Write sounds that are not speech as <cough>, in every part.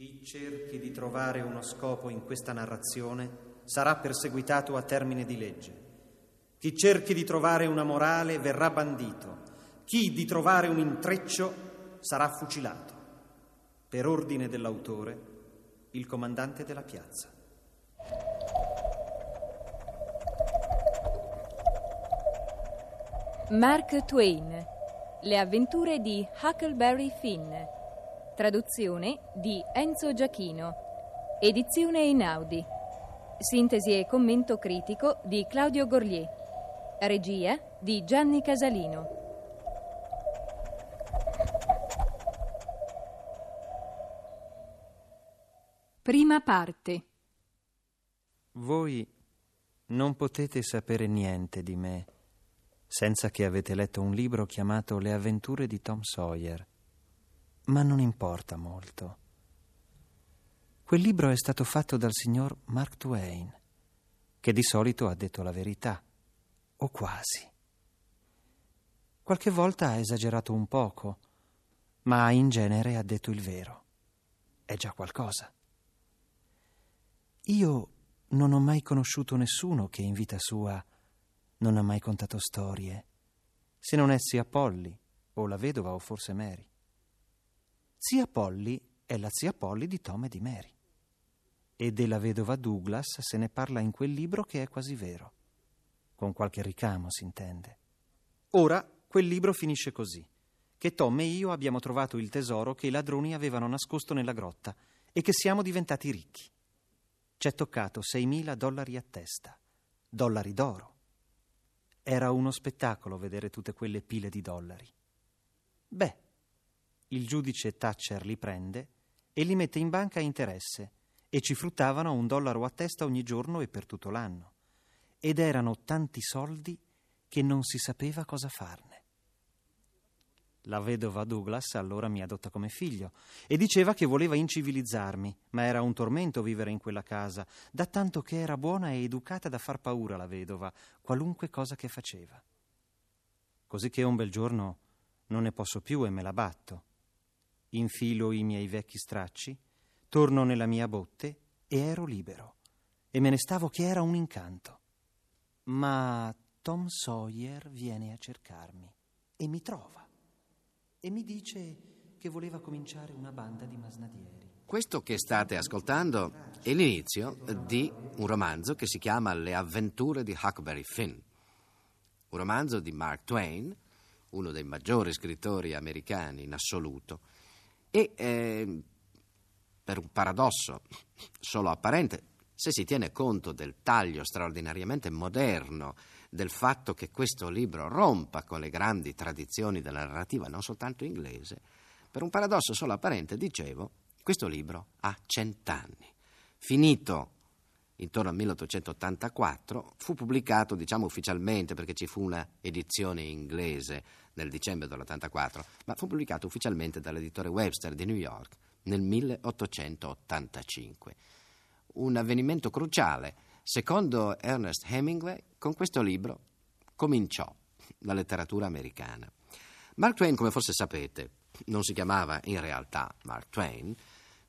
Chi cerchi di trovare uno scopo in questa narrazione sarà perseguitato a termine di legge. Chi cerchi di trovare una morale verrà bandito. Chi di trovare un intreccio sarà fucilato. Per ordine dell'autore, il comandante della piazza. Mark Twain. Le avventure di Huckleberry Finn. Traduzione di Enzo Giachino. Edizione Einaudi. Sintesi e commento critico di Claudio Gorlier. Regia di Gianni Casalino. Prima parte. Voi non potete sapere niente di me senza che avete letto un libro chiamato Le avventure di Tom Sawyer. Ma non importa molto. Quel libro è stato fatto dal signor Mark Twain, che di solito ha detto la verità, o quasi. Qualche volta ha esagerato un poco, ma in genere ha detto il vero. È già qualcosa. Io non ho mai conosciuto nessuno che in vita sua non ha mai contato storie, se non è zia Polly, o la vedova, o forse Mary. Zia Polly è la zia Polly di Tom e di Mary. E della vedova Douglas se ne parla in quel libro che è quasi vero. Con qualche ricamo, si intende. Ora, quel libro finisce così: che Tom e io abbiamo trovato il tesoro che i ladroni avevano nascosto nella grotta e che siamo diventati ricchi. Ci è toccato 6.000 dollari a testa, dollari d'oro. Era uno spettacolo vedere tutte quelle pile di dollari. Beh, il giudice Thatcher li prende e li mette in banca a interesse e ci fruttavano un dollaro a testa ogni giorno e per tutto l'anno. Ed erano tanti soldi che non si sapeva cosa farne. La vedova Douglas allora mi adotta come figlio e diceva che voleva incivilizzarmi, ma era un tormento vivere in quella casa, da tanto che era buona e educata da far paura la vedova, qualunque cosa che faceva. Così che un bel giorno non ne posso più e me la batto. Infilo i miei vecchi stracci, torno nella mia botte e ero libero. E me ne stavo che era un incanto. Ma Tom Sawyer viene a cercarmi e mi trova e mi dice che voleva cominciare una banda di masnadieri. Questo che state ascoltando è l'inizio di un romanzo che si chiama Le avventure di Huckleberry Finn. Un romanzo di Mark Twain, uno dei maggiori scrittori americani in assoluto. E eh, per un paradosso solo apparente, se si tiene conto del taglio straordinariamente moderno del fatto che questo libro rompa con le grandi tradizioni della narrativa, non soltanto inglese, per un paradosso solo apparente, dicevo, questo libro ha cent'anni. Finito intorno al 1884, fu pubblicato, diciamo ufficialmente, perché ci fu una edizione inglese nel dicembre dell'84, ma fu pubblicato ufficialmente dall'editore Webster di New York nel 1885. Un avvenimento cruciale Secondo Ernest Hemingway, con questo libro cominciò la letteratura americana. Mark Twain, come forse sapete, non si chiamava in realtà Mark Twain,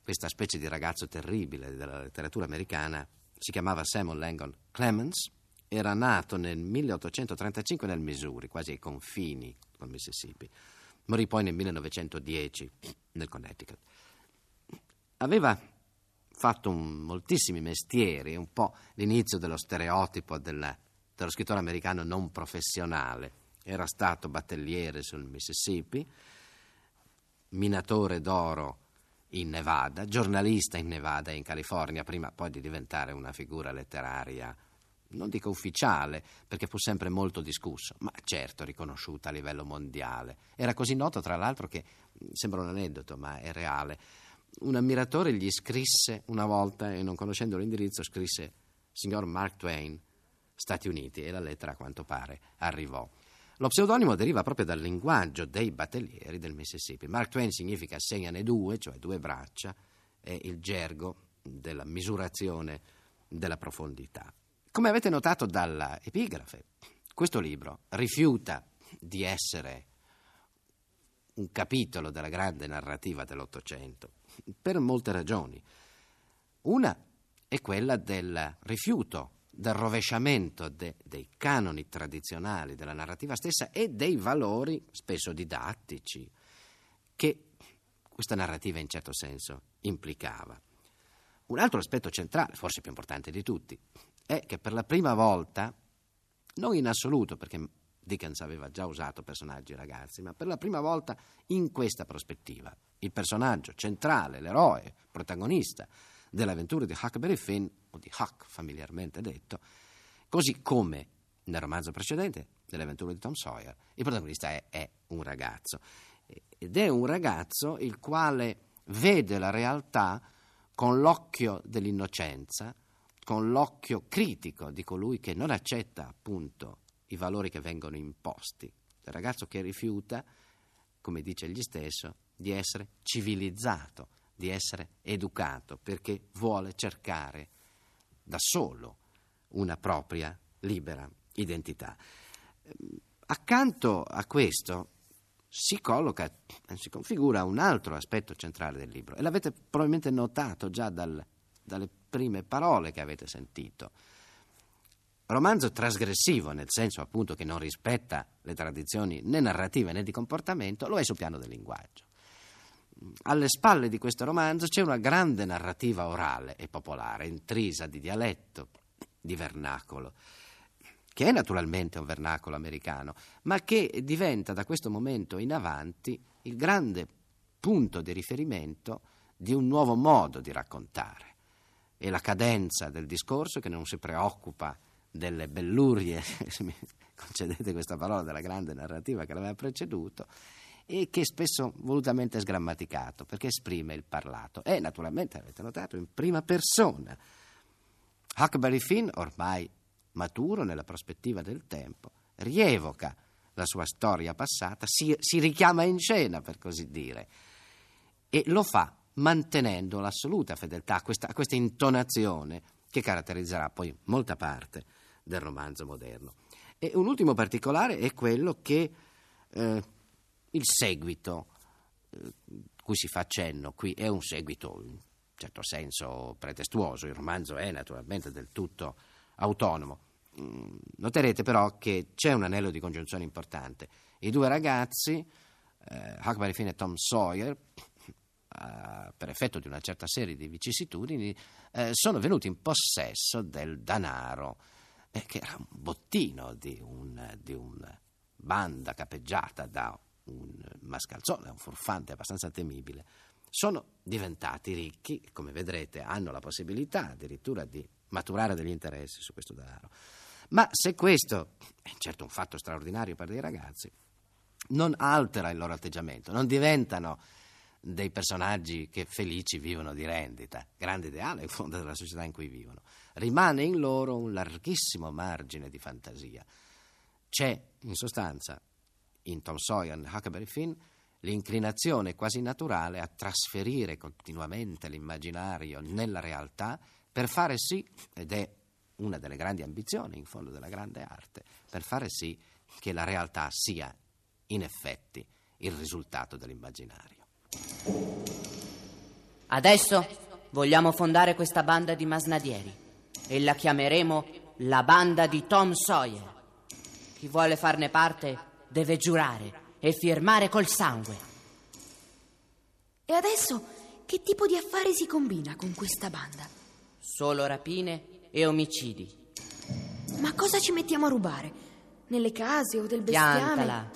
questa specie di ragazzo terribile della letteratura americana si chiamava Samuel Langon Clemens, era nato nel 1835 nel Missouri, quasi ai confini con Mississippi. Morì poi nel 1910 nel Connecticut. Aveva fatto un, moltissimi mestieri, un po' l'inizio dello stereotipo del, dello scrittore americano non professionale. Era stato battelliere sul Mississippi, minatore d'oro in Nevada, giornalista in Nevada e in California, prima poi di diventare una figura letteraria, non dico ufficiale, perché fu sempre molto discusso, ma certo riconosciuta a livello mondiale. Era così noto, tra l'altro, che sembra un aneddoto, ma è reale un ammiratore gli scrisse una volta e non conoscendo l'indirizzo scrisse signor Mark Twain, Stati Uniti e la lettera a quanto pare arrivò. Lo pseudonimo deriva proprio dal linguaggio dei battelieri del Mississippi. Mark Twain significa segnane due, cioè due braccia, è il gergo della misurazione della profondità. Come avete notato dalla epigrafe, questo libro rifiuta di essere un capitolo della grande narrativa dell'Ottocento, per molte ragioni. Una è quella del rifiuto, del rovesciamento de, dei canoni tradizionali della narrativa stessa e dei valori, spesso didattici, che questa narrativa in certo senso implicava. Un altro aspetto centrale, forse più importante di tutti, è che per la prima volta, non in assoluto, perché Dickens aveva già usato personaggi ragazzi, ma per la prima volta in questa prospettiva, il personaggio centrale, l'eroe, protagonista delle avventure di Huckleberry Finn, o di Huck familiarmente detto, così come nel romanzo precedente, delle avventure di Tom Sawyer, il protagonista è, è un ragazzo. Ed è un ragazzo il quale vede la realtà con l'occhio dell'innocenza, con l'occhio critico di colui che non accetta appunto i valori che vengono imposti, del ragazzo che rifiuta, come dice egli stesso, di essere civilizzato, di essere educato, perché vuole cercare da solo una propria libera identità. Accanto a questo si colloca, si configura un altro aspetto centrale del libro e l'avete probabilmente notato già dal, dalle prime parole che avete sentito. Romanzo trasgressivo, nel senso appunto che non rispetta le tradizioni né narrative né di comportamento, lo è sul piano del linguaggio. Alle spalle di questo romanzo c'è una grande narrativa orale e popolare, intrisa di dialetto, di vernacolo che è naturalmente un vernacolo americano, ma che diventa da questo momento in avanti il grande punto di riferimento di un nuovo modo di raccontare. E la cadenza del discorso che non si preoccupa delle bellurie, <laughs> se mi concedete questa parola, della grande narrativa che l'aveva preceduto, e che spesso volutamente è sgrammaticato perché esprime il parlato. E naturalmente, avete notato, in prima persona. Huckleberry Finn, ormai maturo nella prospettiva del tempo, rievoca la sua storia passata, si, si richiama in scena, per così dire, e lo fa mantenendo l'assoluta fedeltà a questa, a questa intonazione che caratterizzerà poi molta parte del romanzo moderno. E un ultimo particolare è quello che eh, il seguito eh, cui si fa accenno qui è un seguito in certo senso pretestuoso, il romanzo è naturalmente del tutto autonomo. Mm, noterete però che c'è un anello di congiunzione importante. I due ragazzi, eh, Huckleberry Finn e Tom Sawyer, per effetto di una certa serie di vicissitudini, eh, sono venuti in possesso del danaro, eh, che era un bottino di, un, di una banda capeggiata da un mascalzone, un furfante abbastanza temibile. Sono diventati ricchi, come vedrete, hanno la possibilità addirittura di maturare degli interessi su questo denaro. Ma se questo è certo un fatto straordinario per dei ragazzi, non altera il loro atteggiamento, non diventano dei personaggi che felici vivono di rendita, grande ideale <laughs> in fondo della società in cui vivono. Rimane in loro un larghissimo margine di fantasia. C'è, in sostanza, in Tom Sawyer e Huckleberry Finn, l'inclinazione quasi naturale a trasferire continuamente l'immaginario nella realtà per fare sì, ed è una delle grandi ambizioni in fondo della grande arte, per fare sì che la realtà sia in effetti il risultato dell'immaginario. Adesso vogliamo fondare questa banda di masnadieri e la chiameremo la banda di Tom Sawyer. Chi vuole farne parte deve giurare e firmare col sangue. E adesso che tipo di affari si combina con questa banda? Solo rapine e omicidi. Ma cosa ci mettiamo a rubare? Nelle case o del bestiame? Piantala.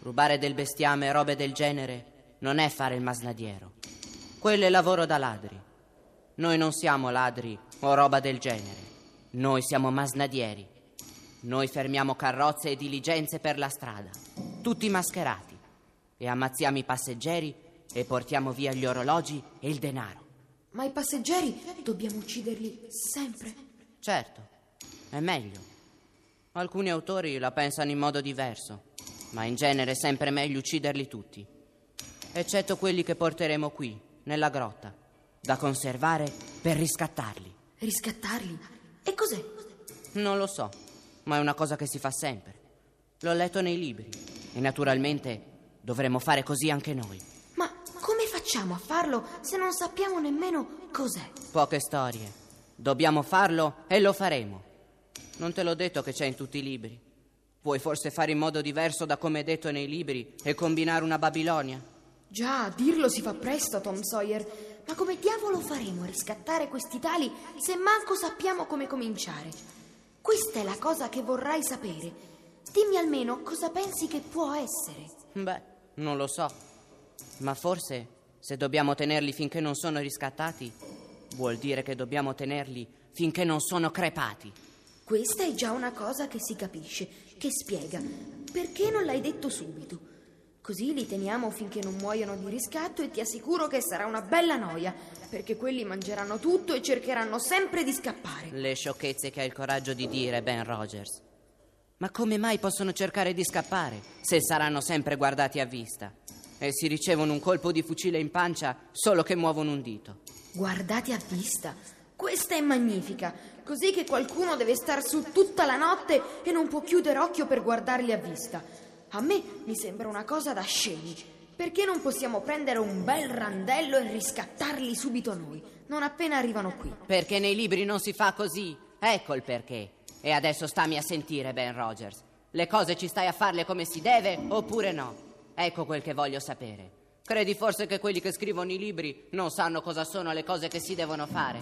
Rubare del bestiame e robe del genere non è fare il masnadiero. Quello è lavoro da ladri. Noi non siamo ladri o roba del genere. Noi siamo masnadieri. Noi fermiamo carrozze e diligenze per la strada, tutti mascherati, e ammazziamo i passeggeri e portiamo via gli orologi e il denaro. Ma i passeggeri dobbiamo ucciderli sempre. Certo, è meglio. Alcuni autori la pensano in modo diverso, ma in genere è sempre meglio ucciderli tutti, eccetto quelli che porteremo qui, nella grotta, da conservare per riscattarli. Riscattarli? E cos'è? Non lo so, ma è una cosa che si fa sempre. L'ho letto nei libri e naturalmente dovremmo fare così anche noi. Ma come facciamo a farlo se non sappiamo nemmeno cos'è? Poche storie. Dobbiamo farlo e lo faremo. Non te l'ho detto che c'è in tutti i libri. Puoi forse fare in modo diverso da come è detto nei libri e combinare una Babilonia? Già, dirlo si fa presto, Tom Sawyer. Ma come diavolo faremo a riscattare questi tali se manco sappiamo come cominciare? Questa è la cosa che vorrai sapere. Dimmi almeno cosa pensi che può essere. Beh, non lo so. Ma forse, se dobbiamo tenerli finché non sono riscattati, vuol dire che dobbiamo tenerli finché non sono crepati. Questa è già una cosa che si capisce, che spiega. Perché non l'hai detto subito? Così li teniamo finché non muoiono di riscatto e ti assicuro che sarà una bella noia, perché quelli mangeranno tutto e cercheranno sempre di scappare. Le sciocchezze che hai il coraggio di dire, Ben Rogers. Ma come mai possono cercare di scappare se saranno sempre guardati a vista? E si ricevono un colpo di fucile in pancia solo che muovono un dito. Guardati a vista. Questa è magnifica, così che qualcuno deve star su tutta la notte e non può chiudere occhio per guardarli a vista. A me mi sembra una cosa da scemi. Perché non possiamo prendere un bel randello e riscattarli subito noi, non appena arrivano qui? Perché nei libri non si fa così. Ecco il perché. E adesso stammi a sentire, Ben Rogers. Le cose ci stai a farle come si deve oppure no? Ecco quel che voglio sapere. Credi forse che quelli che scrivono i libri non sanno cosa sono le cose che si devono fare?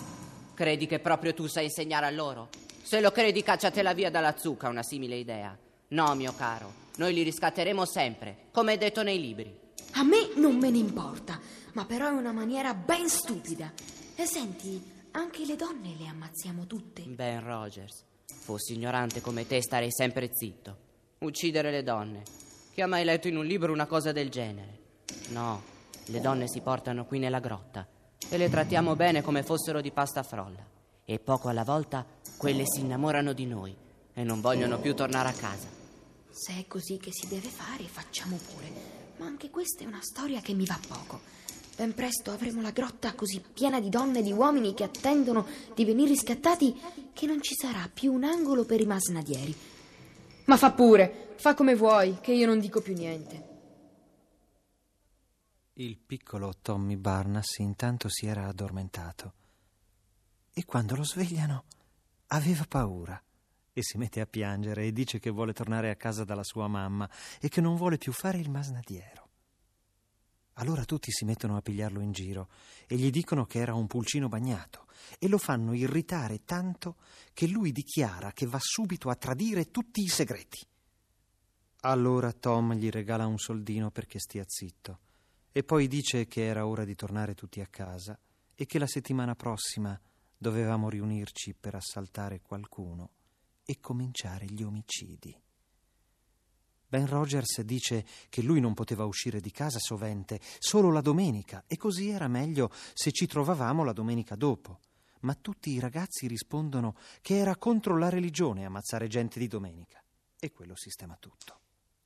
Credi che proprio tu sai insegnare a loro? Se lo credi, cacciatela via dalla zucca una simile idea. No, mio caro, noi li riscatteremo sempre, come è detto nei libri. A me non me ne importa, ma però è una maniera ben stupida. E senti, anche le donne le ammazziamo tutte. Ben Rogers, fossi ignorante come te starei sempre zitto. Uccidere le donne. Chi ha mai letto in un libro una cosa del genere? No, le donne si portano qui nella grotta e le trattiamo bene come fossero di pasta frolla. E poco alla volta quelle si innamorano di noi e non vogliono più tornare a casa. Se è così che si deve fare, facciamo pure. Ma anche questa è una storia che mi va poco. Ben presto avremo la grotta così piena di donne e di uomini che attendono di venire riscattati che non ci sarà più un angolo per i masnadieri. Ma fa pure, fa come vuoi, che io non dico più niente. Il piccolo Tommy Barnas intanto si era addormentato e quando lo svegliano aveva paura e si mette a piangere e dice che vuole tornare a casa dalla sua mamma e che non vuole più fare il masnadiero. Allora tutti si mettono a pigliarlo in giro e gli dicono che era un pulcino bagnato e lo fanno irritare tanto che lui dichiara che va subito a tradire tutti i segreti. Allora Tom gli regala un soldino perché stia zitto e poi dice che era ora di tornare tutti a casa e che la settimana prossima dovevamo riunirci per assaltare qualcuno e cominciare gli omicidi. Ben Rogers dice che lui non poteva uscire di casa sovente, solo la domenica, e così era meglio se ci trovavamo la domenica dopo. Ma tutti i ragazzi rispondono che era contro la religione ammazzare gente di domenica. E quello sistema tutto.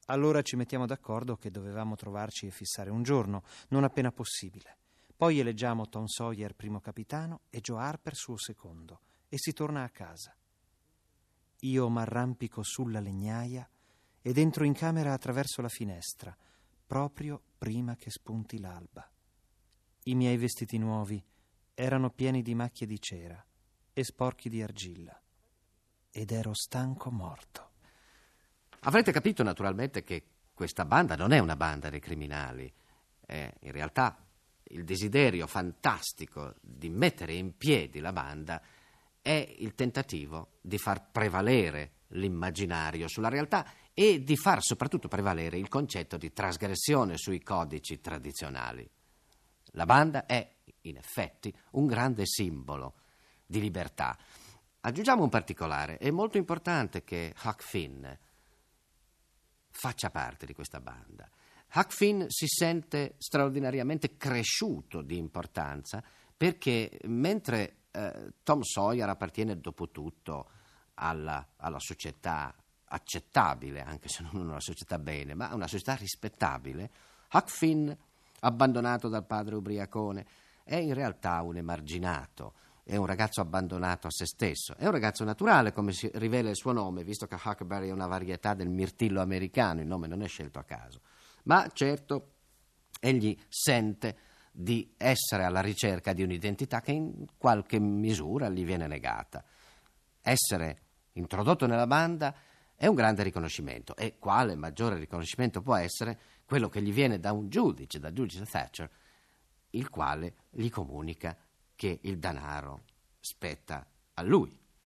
Allora ci mettiamo d'accordo che dovevamo trovarci e fissare un giorno, non appena possibile. Poi eleggiamo Tom Sawyer primo capitano e Joe Harper suo secondo e si torna a casa. Io m'arrampico sulla legnaia ed entro in camera attraverso la finestra, proprio prima che spunti l'alba. I miei vestiti nuovi erano pieni di macchie di cera e sporchi di argilla ed ero stanco morto. Avrete capito naturalmente che questa banda non è una banda di criminali, è in realtà il desiderio fantastico di mettere in piedi la banda è il tentativo di far prevalere l'immaginario sulla realtà e di far soprattutto prevalere il concetto di trasgressione sui codici tradizionali. La banda è, in effetti, un grande simbolo di libertà. Aggiungiamo un particolare, è molto importante che Huck Finn faccia parte di questa banda. Huck Finn si sente straordinariamente cresciuto di importanza perché mentre eh, Tom Sawyer appartiene dopo tutto alla, alla, società accettabile, anche se non una società bene, ma una società rispettabile, Huck Finn, abbandonato dal padre ubriacone, è in realtà un emarginato è un ragazzo abbandonato a se stesso. È un ragazzo naturale, come si rivela il suo nome, visto che Huckleberry è una varietà del mirtillo americano, il nome non è scelto a caso. Ma certo, egli sente di essere alla ricerca di un'identità che in qualche misura gli viene negata. Essere introdotto nella banda è un grande riconoscimento e quale maggiore riconoscimento può essere quello che gli viene da un giudice, dal giudice Thatcher, il quale gli comunica che il denaro spetta a lui.